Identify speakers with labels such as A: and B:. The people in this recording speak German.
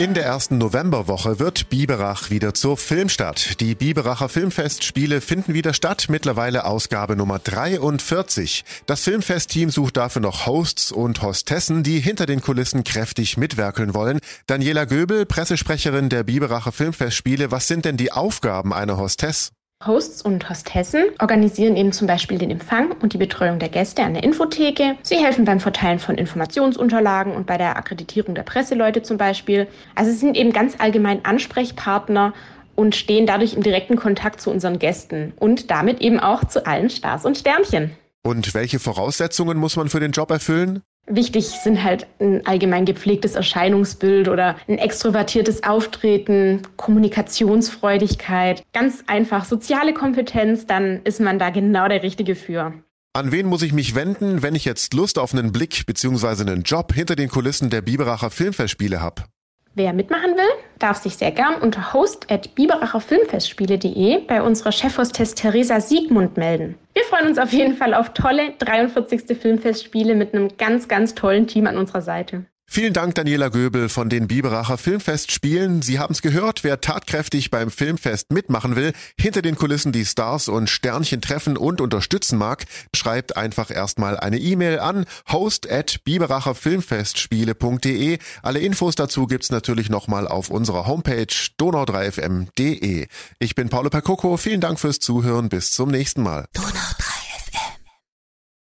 A: In der ersten Novemberwoche wird Biberach wieder zur Filmstadt. Die Biberacher Filmfestspiele finden wieder statt, mittlerweile Ausgabe Nummer 43. Das Filmfestteam sucht dafür noch Hosts und Hostessen, die hinter den Kulissen kräftig mitwirkeln wollen. Daniela Göbel, Pressesprecherin der Biberacher Filmfestspiele, was sind denn die Aufgaben einer Hostess?
B: Hosts und Hostessen organisieren eben zum Beispiel den Empfang und die Betreuung der Gäste an der Infotheke. Sie helfen beim Verteilen von Informationsunterlagen und bei der Akkreditierung der Presseleute zum Beispiel. Also sie sind eben ganz allgemein Ansprechpartner und stehen dadurch im direkten Kontakt zu unseren Gästen und damit eben auch zu allen Stars und Sternchen.
A: Und welche Voraussetzungen muss man für den Job erfüllen?
B: Wichtig sind halt ein allgemein gepflegtes Erscheinungsbild oder ein extrovertiertes Auftreten, Kommunikationsfreudigkeit, ganz einfach soziale Kompetenz, dann ist man da genau der Richtige für.
A: An wen muss ich mich wenden, wenn ich jetzt Lust auf einen Blick bzw. einen Job hinter den Kulissen der Biberacher Filmfestspiele habe?
B: Wer mitmachen will, darf sich sehr gern unter host.biberacherfilmfestspiele.de bei unserer Chefhostess Theresa Siegmund melden. Wir freuen uns auf jeden Fall auf tolle 43. Filmfestspiele mit einem ganz, ganz tollen Team an unserer Seite.
A: Vielen Dank, Daniela Göbel von den Biberacher Filmfestspielen. Sie haben es gehört, wer tatkräftig beim Filmfest mitmachen will, hinter den Kulissen die Stars und Sternchen treffen und unterstützen mag, schreibt einfach erstmal eine E-Mail an host at biberacherfilmfestspiele.de. Alle Infos dazu gibt's natürlich nochmal auf unserer Homepage donau3fm.de. Ich bin Paolo Percoco, vielen Dank fürs Zuhören, bis zum nächsten Mal. Donau 3.